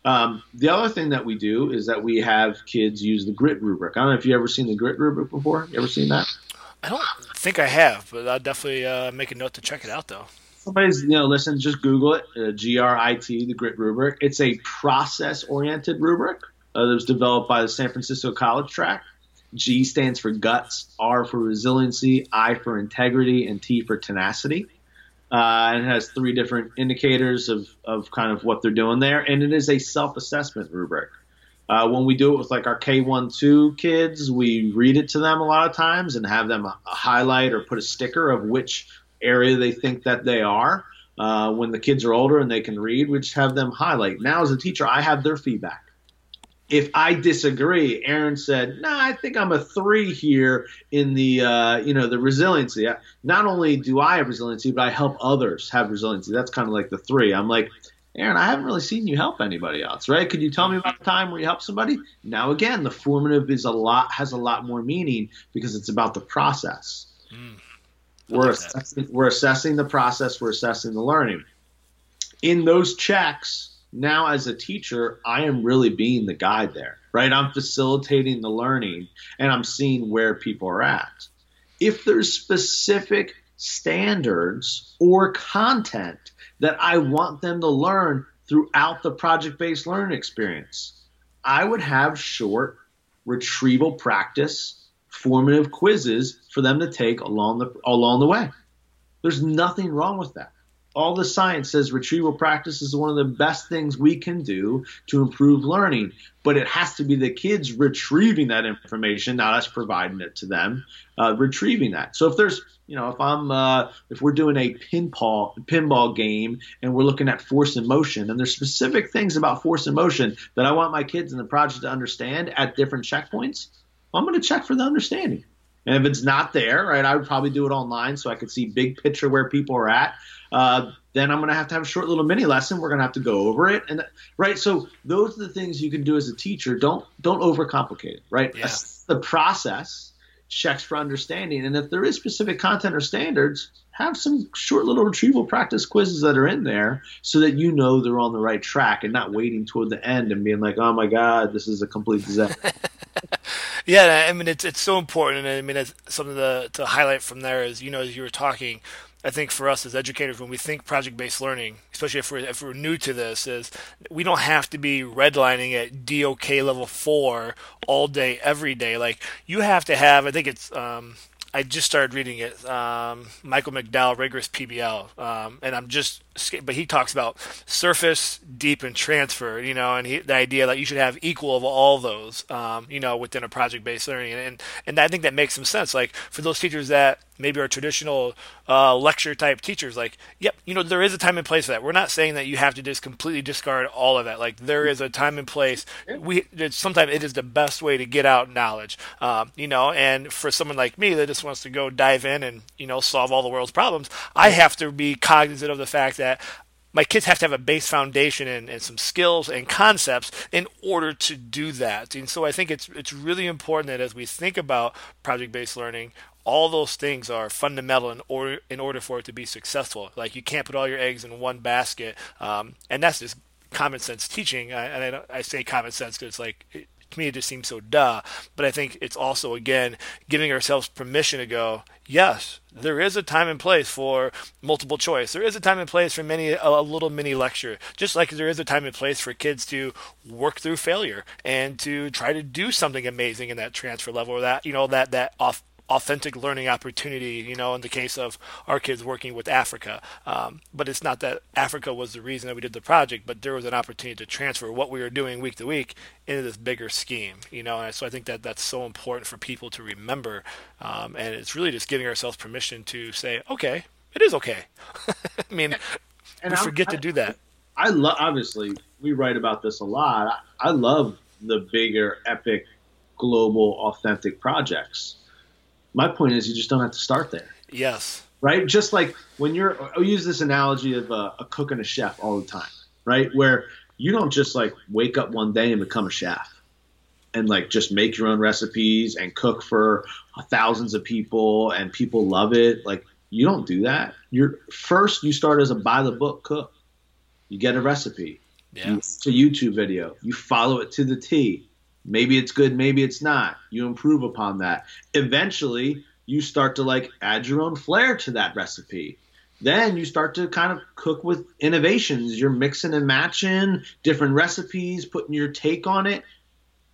Um, the other thing that we do is that we have kids use the grit rubric. I don't know if you ever seen the grit rubric before. You ever seen that? I don't think I have, but I'll definitely uh, make a note to check it out though. Somebody's, you know, listen, just Google it, uh, G R I T, the grit rubric. It's a process oriented rubric uh, that was developed by the San Francisco College Track. G stands for guts, R for resiliency, I for integrity, and T for tenacity uh, and it has three different indicators of, of kind of what they're doing there. And it is a self assessment rubric. Uh, when we do it with like our K1 2 kids, we read it to them a lot of times and have them highlight or put a sticker of which area they think that they are. Uh, when the kids are older and they can read, we just have them highlight. Now, as a teacher, I have their feedback if I disagree, Aaron said, "No, nah, I think I'm a three here in the uh, you know the resiliency. Not only do I have resiliency, but I help others have resiliency. That's kind of like the three. I'm like, Aaron, I haven't really seen you help anybody else, right? Could you tell me about a time where you helped somebody? Now again, the formative is a lot has a lot more meaning because it's about the process. Mm, we're assessing, we're assessing the process. We're assessing the learning. In those checks now as a teacher, I am really being the guide there, right? I'm facilitating the learning and I'm seeing where people are at. If there's specific standards or content that I want them to learn throughout the project based learning experience, I would have short retrieval practice formative quizzes for them to take along the along the way. There's nothing wrong with that all the science says retrieval practice is one of the best things we can do to improve learning. But it has to be the kids retrieving that information, not us providing it to them, uh, retrieving that. So if there's, you know, if I'm, uh, if we're doing a pinball pinball game and we're looking at force and motion, and there's specific things about force and motion that I want my kids in the project to understand at different checkpoints, I'm going to check for the understanding. And if it's not there, right, I would probably do it online so I could see big picture where people are at. Uh, then I'm going to have to have a short little mini lesson. We're going to have to go over it, and right. So those are the things you can do as a teacher. Don't don't overcomplicate it, right? Yeah. The process checks for understanding, and if there is specific content or standards, have some short little retrieval practice quizzes that are in there so that you know they're on the right track and not waiting toward the end and being like, oh my god, this is a complete disaster. yeah, I mean it's it's so important. And I mean it's something to to highlight from there is you know as you were talking, I think for us as educators, when we think project-based learning, especially if we're if we're new to this, is we don't have to be redlining at DOK level four all day, every day. Like you have to have. I think it's. Um, I just started reading it. Um, Michael McDowell, rigorous PBL, um, and I'm just. But he talks about surface, deep, and transfer. You know, and he, the idea that you should have equal of all those. Um, you know, within a project-based learning, and and I think that makes some sense. Like for those teachers that maybe our traditional uh, lecture type teachers, like, yep, you know, there is a time and place for that. We're not saying that you have to just completely discard all of that. Like there is a time and place. We sometimes it is the best way to get out knowledge. Um, you know, and for someone like me that just wants to go dive in and you know solve all the world's problems, I have to be cognizant of the fact that my kids have to have a base foundation and, and, some skills and concepts in order to do that. And so I think it's it's really important that as we think about project based learning, all those things are fundamental in order in order for it to be successful. Like you can't put all your eggs in one basket, um, and that's just common sense teaching. I, and I, I say common sense because it's like it, to me it just seems so duh. But I think it's also again giving ourselves permission to go. Yes, there is a time and place for multiple choice. There is a time and place for many a, a little mini lecture. Just like there is a time and place for kids to work through failure and to try to do something amazing in that transfer level or that you know that that off authentic learning opportunity, you know, in the case of our kids working with Africa. Um, but it's not that Africa was the reason that we did the project, but there was an opportunity to transfer what we were doing week to week into this bigger scheme, you know. And so I think that that's so important for people to remember. Um, and it's really just giving ourselves permission to say, okay, it is okay. I mean, and we I'm, forget to do that. I love, obviously, we write about this a lot. I, I love the bigger, epic, global, authentic projects my point is you just don't have to start there. Yes. Right? Just like when you're, I'll use this analogy of a, a cook and a chef all the time, right? Where you don't just like wake up one day and become a chef and like just make your own recipes and cook for thousands of people and people love it. Like you don't do that. You're first you start as a by the book cook. You get a recipe. Yeah. It's a YouTube video. You follow it to the T. Maybe it's good, maybe it's not. You improve upon that. Eventually, you start to like add your own flair to that recipe. Then you start to kind of cook with innovations. You're mixing and matching different recipes, putting your take on it.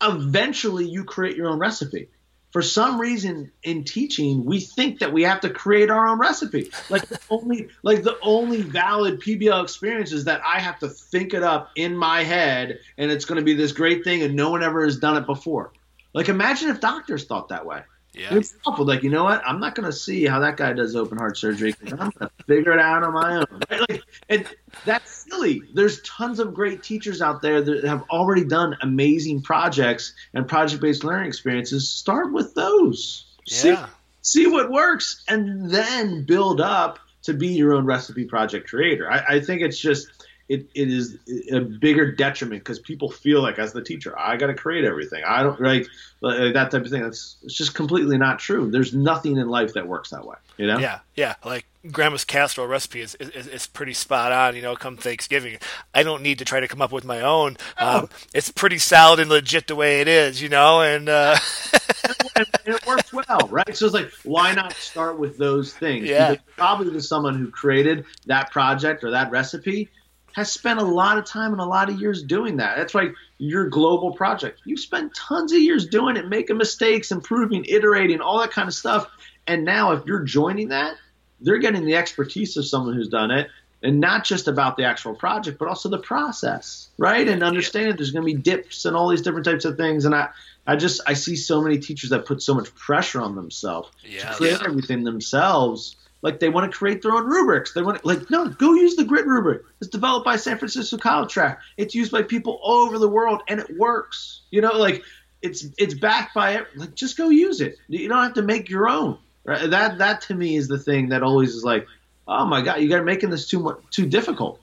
Eventually, you create your own recipe for some reason in teaching we think that we have to create our own recipe. Like the only like the only valid pbl experience is that i have to think it up in my head and it's going to be this great thing and no one ever has done it before. Like imagine if doctors thought that way yeah. It's awful. Like, you know what? I'm not going to see how that guy does open heart surgery. I'm going to figure it out on my own. Right? Like, and that's silly. There's tons of great teachers out there that have already done amazing projects and project based learning experiences. Start with those. Yeah. See, see what works and then build up to be your own recipe project creator. I, I think it's just it, it is a bigger detriment because people feel like as the teacher i got to create everything. I don't like that type of thing. That's it's just completely not true. There's nothing in life that works that way you know? Yeah yeah. Like grandma's casserole recipe is, is, is pretty spot on you know come thanksgiving. I don't need to try to come up with my own. Oh. um, it's pretty solid and legit the way it is you know and uh... and it works well right? So it's like why not start with those things? Yeah. Because probably to someone who created that project or that recipe has spent a lot of time and a lot of years doing that. That's why your global project, you spent tons of years doing it, making mistakes, improving, iterating, all that kind of stuff. And now, if you're joining that, they're getting the expertise of someone who's done it. and not just about the actual project, but also the process, right? And understanding there's going to be dips and all these different types of things. And I, I just I see so many teachers that put so much pressure on themselves Yeah. to create Yeah. everything themselves. Like they want to create their own rubrics. They want to, like no, go use the grit rubric. It's developed by San Francisco College Track. It's used by people all over the world, and it works. You know, like it's it's backed by it. Like just go use it. You don't have to make your own. Right? That that to me is the thing that always is like, oh my god, you got making this too much too difficult.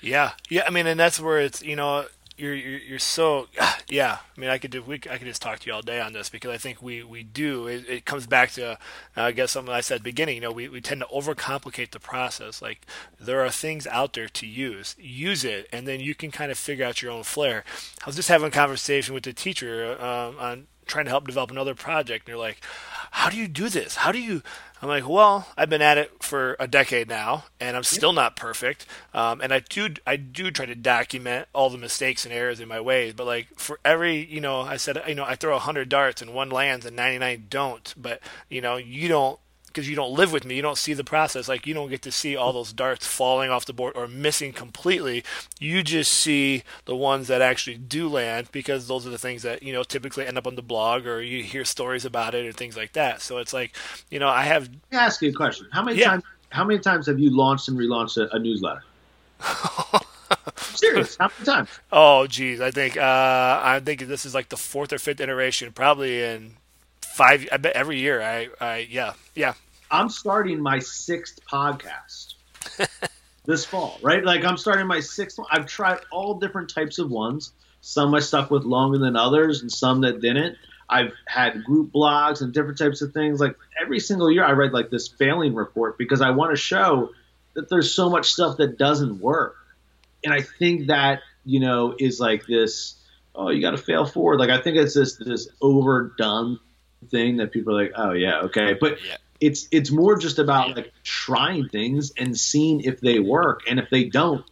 Yeah, yeah. I mean, and that's where it's you know you're you're, you're so yeah. I mean, I could do we I could just talk to you all day on this because I think we we do. It, it comes back to uh, I guess something I said at the beginning. You know, we we tend to overcomplicate the process. Like there are things out there to use. Use it, and then you can kind of figure out your own flair. I was just having a conversation with the teacher um, on trying to help develop another project, and they're like, "How do you do this? How do you?" I'm like, well, I've been at it for a decade now, and I'm still not perfect. Um, and I do, I do try to document all the mistakes and errors in my ways. But like for every, you know, I said, you know, I throw hundred darts and one lands and 99 don't. But you know, you don't because you don't live with me, you don't see the process. Like you don't get to see all those darts falling off the board or missing completely. You just see the ones that actually do land because those are the things that you know typically end up on the blog or you hear stories about it or things like that. So it's like, you know, I have Let me ask you a question. How many Yeah. times how many times have you launched and relaunched a, a newsletter? Serious? How many times? Oh, geez, I think uh, I think this is like the fourth or fifth iteration, probably in five. I bet every year. I, I yeah, yeah, I'm starting my sixth podcast this fall, right? Like I'm starting my sixth one. I've tried all different types of ones. Some I stuck with longer than others, and some that didn't. I've had group blogs and different types of things. Like every single year, I write like this failing report because I want to show that there's so much stuff that doesn't work. And I think that you know is like this. Oh, you got to fail forward. Like I think it's this this overdone thing that people are like, oh yeah, okay, but Yeah. It's it's more just about like trying things and seeing if they work, and if they don't,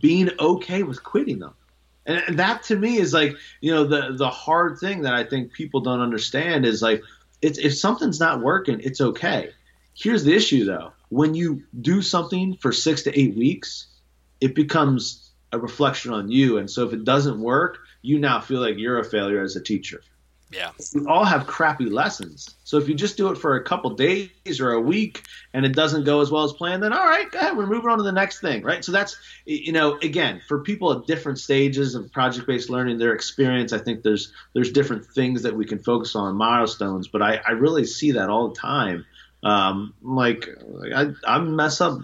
being okay with quitting them. And, that to me is like you know the the hard thing that I think people don't understand is like it's if something's not working, it's okay. Here's the issue though: when you do something for six to eight weeks, it becomes a reflection on you, and so if it doesn't work, you now feel like you're a failure as a teacher yeah, we all have crappy lessons. So if you just do it for a couple days or a week and it doesn't go as well as planned, then all right, go ahead, we're moving on to the next thing, right? So that's you know, again, for people at different stages of project-based learning, their experience, I think there's there's different things that we can focus on, milestones. But I, I really see that all the time. Um, like I, I mess up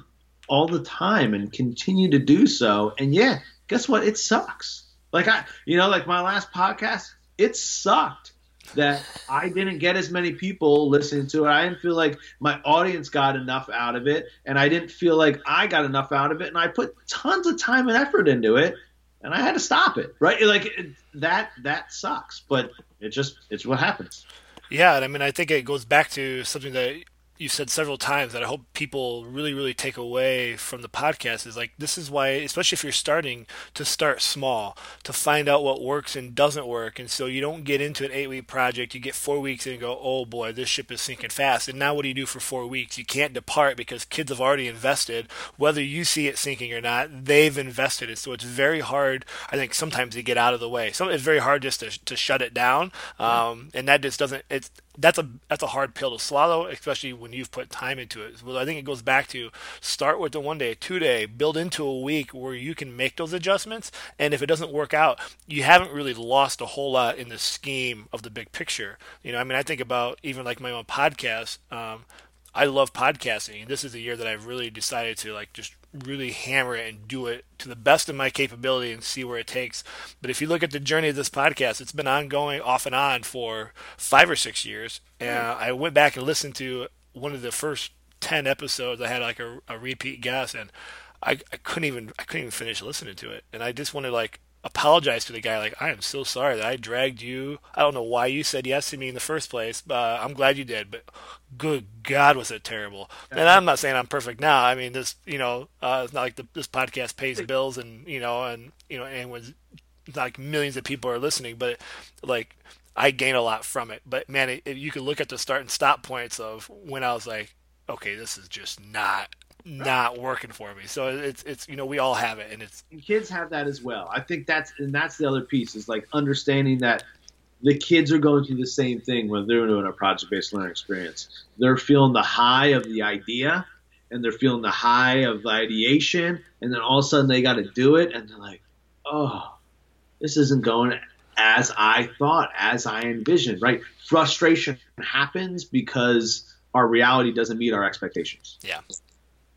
all the time and continue to do so. And yeah, guess what? It sucks. Like I, you know, like my last podcast, it sucked that I didn't get as many people listening to it. I didn't feel like my audience got enough out of it, and I didn't feel like I got enough out of it. And I put tons of time and effort into it, and I had to stop it. Right? Like it, that that sucks, but it just it's what happens. yeah. And I mean, I think it goes back to something that you said several times that I hope people really, really take away from the podcast is like this is why, especially if you're starting, to start small, to find out what works and doesn't work, and so you don't get into an eight-week project. You get four weeks and go, oh boy, this ship is sinking fast. And now what do you do for four weeks? You can't depart because kids have already invested. Whether you see it sinking or not, they've invested it. So it's very hard, I think, sometimes to get out of the way. So it's very hard just to, to shut it down, um, and that just doesn't. It's that's a that's a hard pill to swallow, especially when you've put time into it. Well, I think it goes back to start with the one day, two day, build into a week where you can make those adjustments. And if it doesn't work out, you haven't really lost a whole lot in the scheme of the big picture. You know, I mean, I think about even like my own podcast. Um, I love podcasting. This is the year that I've really decided to like just really hammer it and do it to the best of my capability and see where it takes. But if you look at the journey of this podcast, it's been ongoing off and on for five or six years. And hmm. I went back and listened to one of the first ten episodes. I had like a, a repeat guest, and I, I couldn't even I couldn't even finish listening to it. And I just wanted like apologize to the guy like I am so sorry that I dragged you. I don't know why you said yes to me in the first place. Uh, I'm glad you did, but good God, was it terrible? And I'm not saying I'm perfect now. I mean, this you know, uh, it's not like the, this podcast pays bills and you know, and you know, and was like millions of people are listening, but like I gain a lot from it. But man, it, it, you could look at the start and stop points of when I was like, okay, this is just not not working for me. So it's it's you know we all have it, and it's and kids have that as well. I think that's and that's the other piece is like understanding that the kids are going through the same thing when they're doing a project based learning experience. They're feeling the high of the idea, and they're feeling the high of the ideation, and then all of a sudden they got to do it, and they're like, oh, this isn't going as I thought, as I envisioned. Right? Frustration happens because our reality doesn't meet our expectations. Yeah.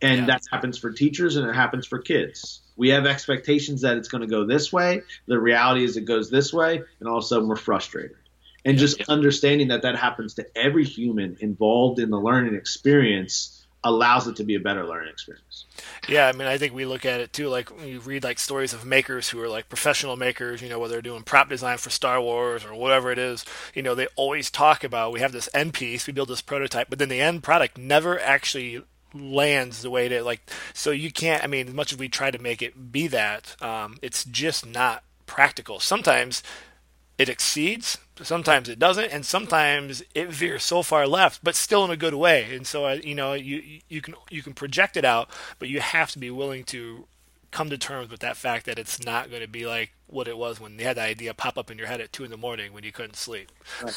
And Yeah. that happens for teachers and it happens for kids. We have expectations that it's going to go this way. The reality is it goes this way, and all of a sudden we're frustrated. And just understanding that that happens to every human involved in the learning experience allows it to be a better learning experience. Yeah, I mean, I think we look at it too. Like when you read like stories of makers who are like professional makers, you know, whether they're doing prop design for Star Wars or whatever it is, you know, they always talk about we have this end piece, we build this prototype, but then the end product never actually lands the way it is. Like, so you can't. I mean, as much as we try to make it be that, um, it's just not practical. Sometimes it exceeds sometimes it doesn't and sometimes it veers so far left but still in a good way and so uh, you know you you can you can project it out but you have to be willing to come to terms with that fact that it's not going to be like what it was when you had the idea pop up in your head at two in the morning when you couldn't sleep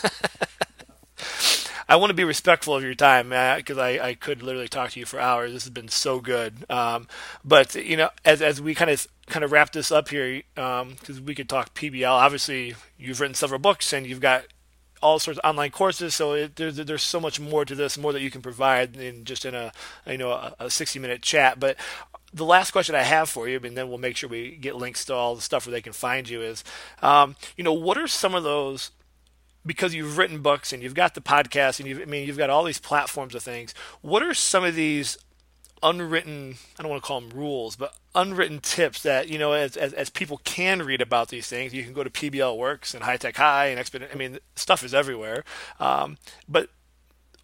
I want to be respectful of your time because I, I could literally talk to you for hours. This has been so good. Um, but you know, as as we kind of kind of wrap this up here, because we could talk PBL. Obviously, you've written several books and you've got all sorts of online courses. So it, there's there's so much more to this, more that you can provide in just in a you know a, a 60 minute chat. But the last question I have for you, and then we'll make sure we get links to all the stuff where they can find you is, um, you know, what are some of those because you've written books and you've got the podcast and you've, I mean, you've got all these platforms of things. What are some of these unwritten, I don't want to call them rules, but unwritten tips that, you know, as, as, as people can read about these things, you can go to PBL Works and High Tech High and Exponent. I mean, stuff is everywhere. Um, but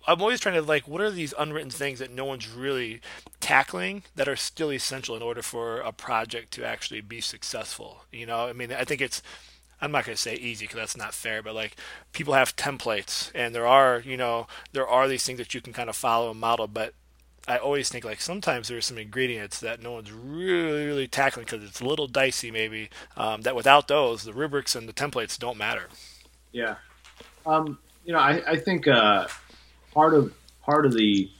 I'm always trying to like, what are these unwritten things that no one's really tackling that are still essential in order for a project to actually be successful? You know, I mean, I think it's, I'm not going to say easy because that's not fair, but like people have templates and there are, you know, there are these things that you can kind of follow and model, but I always think like sometimes there's some ingredients that no one's really, really tackling because it's a little dicey maybe, um, that without those, the rubrics and the templates don't matter. Yeah. Um, you know, I, I think uh, part of part of the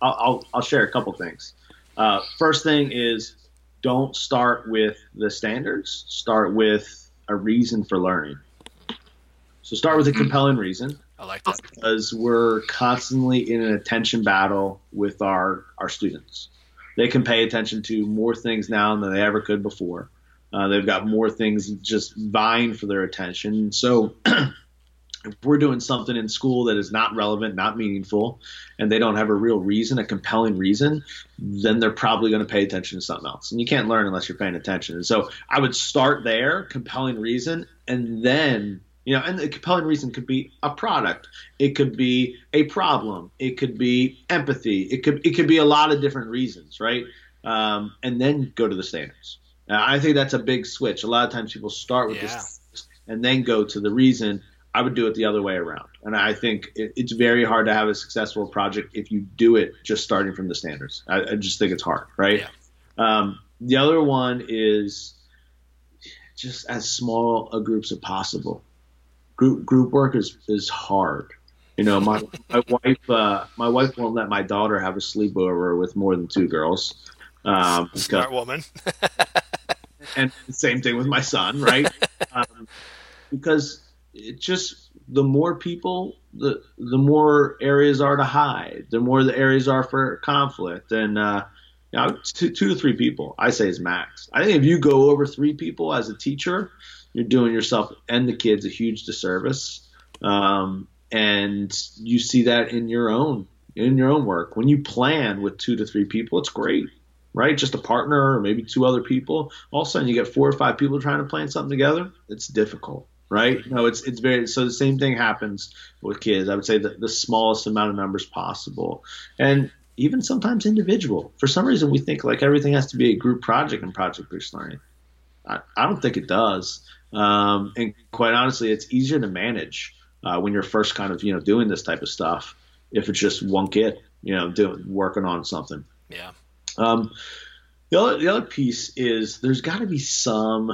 I'll, I'll, I'll share a couple things. Uh, first thing is don't start with the standards. Start with a reason for learning. So start with a compelling reason I like that. because we're constantly in an attention battle with our our students. They can pay attention to more things now than they ever could before. Uh, they've got more things just vying for their attention. So if we're doing something in school that is not relevant, not meaningful, and they don't have a real reason, a compelling reason, then they're probably going to pay attention to something else. And you can't learn unless you're paying attention. And so I would start there, compelling reason, and then you know, and the compelling reason could be a product, it could be a problem, it could be empathy, it could it could be a lot of different reasons, right? Um, and then go to the standards. I think that's a big switch. A lot of times people start with Yeah. this and then go to the reason. I would do it the other way around. And I think it, it's very hard to have a successful project if you do it just starting from the standards. I, I just think it's hard, right? Um, the other one is just as small a groups as possible. Group group work is, is hard. You know, my my wife uh, my wife won't let my daughter have a sleepover with more than two girls. Um, because- Smart woman. and same thing with my son, right? um, because it just the more people, the the more areas are to hide, the more the areas are for conflict, and uh, you know, two, two to three people, I say is max. I think if you go over three people as a teacher, you're doing yourself and the kids a huge disservice, um, and you see that in your own in your own work. When you plan with two to three people, it's great right? Just a partner or maybe two other people. All of a sudden, you get four or five people trying to plan something together. It's difficult, right? No, it's it's very so. The same thing happens with kids. I would say that the smallest amount of numbers possible, and even sometimes individual. For some reason, we think like everything has to be a group project in project-based learning. I, I don't think it does. Um, and quite honestly, it's easier to manage uh, when you're first kind of you know doing this type of stuff if it's just one kid, you know, doing working on something. yeah. Um, the other, the other piece is there's got to be some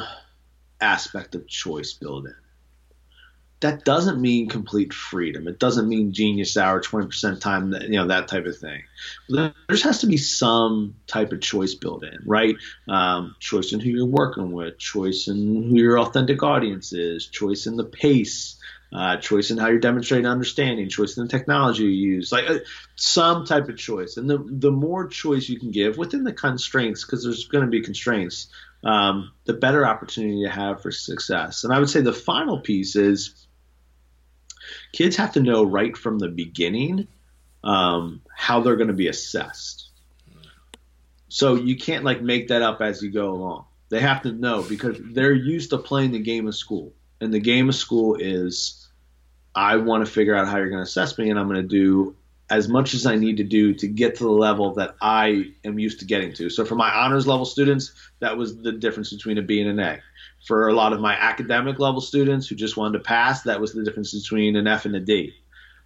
aspect of choice built in. That doesn't mean complete freedom. It doesn't mean genius hour, 20% time, you know, that type of thing. There just has to be some type of choice built in, right? Um, choice in who you're working with, choice in who your authentic audience is, choice in the pace, uh, choice in how you're demonstrating understanding, choice in the technology you use, like uh, some type of choice. And the the more choice you can give within the constraints, because there's going to be constraints, um, the better opportunity you have for success. And I would say the final piece is kids have to know right from the beginning um, how they're going to be assessed. So you can't like make that up as you go along. They have to know because they're used to playing the game of school and the game of school is I want to figure out how you're going to assess me, and I'm going to do as much as I need to do to get to the level that I am used to getting to. So for my honors level students, that was the difference between a B and an A. For a lot of my academic level students who just wanted to pass, that was the difference between an F and a D.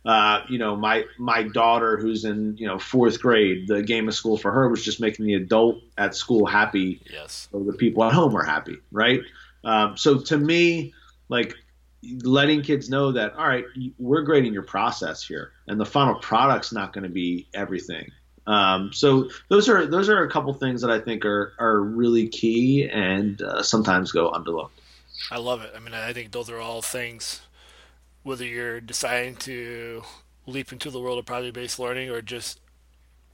Uh, you know, my my daughter who's in you know fourth grade, the game of school for her was just making the adult at school happy, yes, so the people at home are happy, right? Um, so to me, like letting kids know that all right we're grading your process here and the final product's not going to be everything um, so those are those are a couple things that i think are are really key and uh, sometimes go underlooked i love it i mean i think those are all things whether you're deciding to leap into the world of project-based learning or just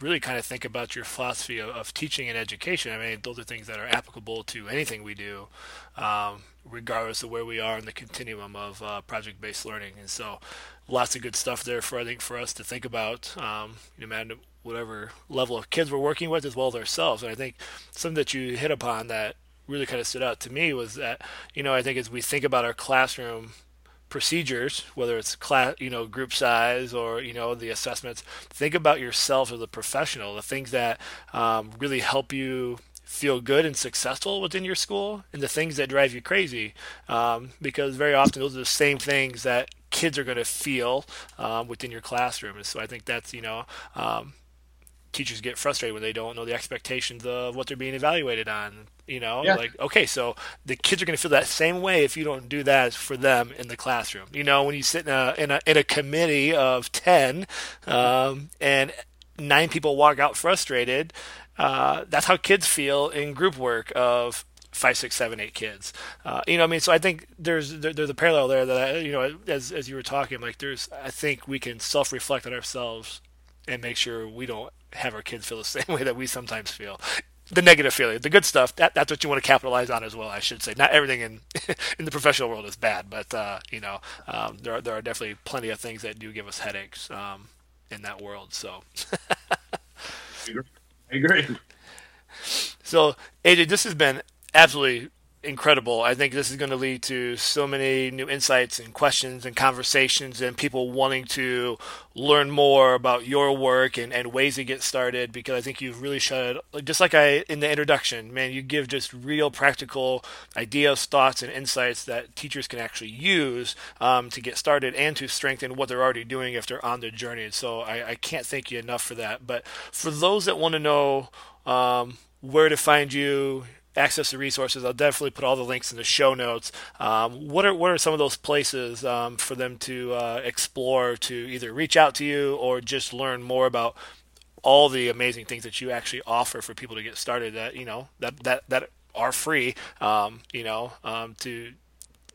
really kind of think about your philosophy of, of, teaching and education. I mean, those are things that are applicable to anything we do. Um, regardless of where we are in the continuum of uh, project-based learning. And so, lots of good stuff there for I think for us to think about, um, no matter whatever level of kids we're working with, as well as ourselves. And I think something that you hit upon that really kind of stood out to me was that you know I think as we think about our classroom procedures, whether it's class, you know, group size or you know the assessments. Think about yourself as a professional, the things that um, really help you feel good and successful within your school and the things that drive you crazy um, because very often those are the same things that kids are going to feel um, within your classroom. And so i think that's you know um, teachers get frustrated when they don't know the expectations of what they're being evaluated on you know? Yeah. like okay so the kids are going to feel that same way if you don't do that for them in the classroom. You know when you sit in a in a, in a committee of 10 um, and nine people walk out frustrated uh, that's how kids feel in group work of five, six, seven, eight kids. Uh, you know, I mean, so I think there's there, there's a parallel there that I, you know, as as you were talking, like there's I think we can self reflect on ourselves and make sure we don't have our kids feel the same way that we sometimes feel. The negative feeling, the good stuff, that, that's what you want to capitalize on as well. I should say, not everything in in the professional world is bad, but uh, you know, um, there are there are definitely plenty of things that do give us headaches um, in that world. So. I agree. So, AJ, this has been absolutely incredible. I think this is going to lead to so many new insights and questions and conversations and people wanting to learn more about your work and, and ways to get started because I think you've really showed, just like I in the introduction, man, you give just real practical ideas, thoughts, and insights that teachers can actually use um, to get started and to strengthen what they're already doing if they're on their journey. And so I, I can't thank you enough for that. But for those that want to know um, where to find you, access to resources, I'll definitely put all the links in the show notes. Um, what are what are some of those places um, for them to uh, explore to either reach out to you or just learn more about all the amazing things that you actually offer for people to get started that you know that that that are free um, you know um, to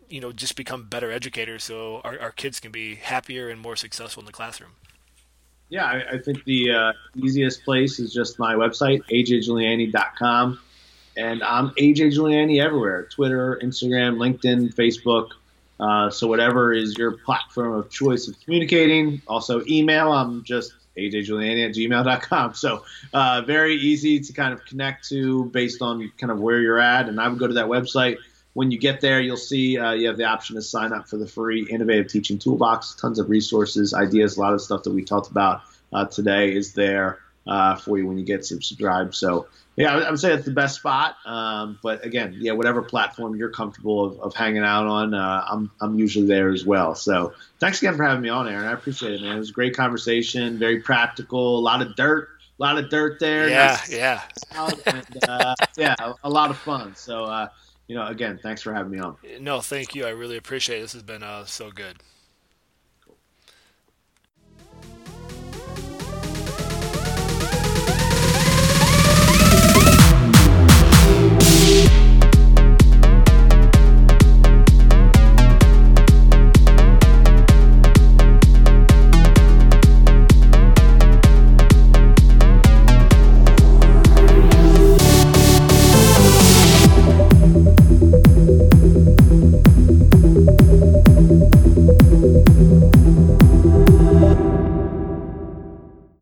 you know just become better educators so our, our kids can be happier and more successful in the classroom yeah i, I think the uh, easiest place is just my website ajjuliani.com and I'm AJ Juliani everywhere Twitter, Instagram, LinkedIn, Facebook. Uh, so, whatever is your platform of choice of communicating. Also, email. I'm just ajjuliani at gmail.com. So, uh, very easy to kind of connect to based on kind of where you're at. And I would go to that website. When you get there, you'll see uh, you have the option to sign up for the free Innovative Teaching Toolbox. Tons of resources, ideas, a lot of stuff that we talked about uh, today is there uh, for you when you get subscribed. So, yeah, I would say it's the best spot. Um, but again, yeah, whatever platform you're comfortable of, of hanging out on, uh, I'm I'm usually there as well. So thanks again for having me on, Aaron. I appreciate it, man. It was a great conversation, very practical, a lot of dirt, a lot of dirt there. Yeah, nice yeah. and, uh, yeah, a, a, lot of fun. So, uh, you know, again, thanks for having me on. No, thank you. I really appreciate it. This has been uh, so good.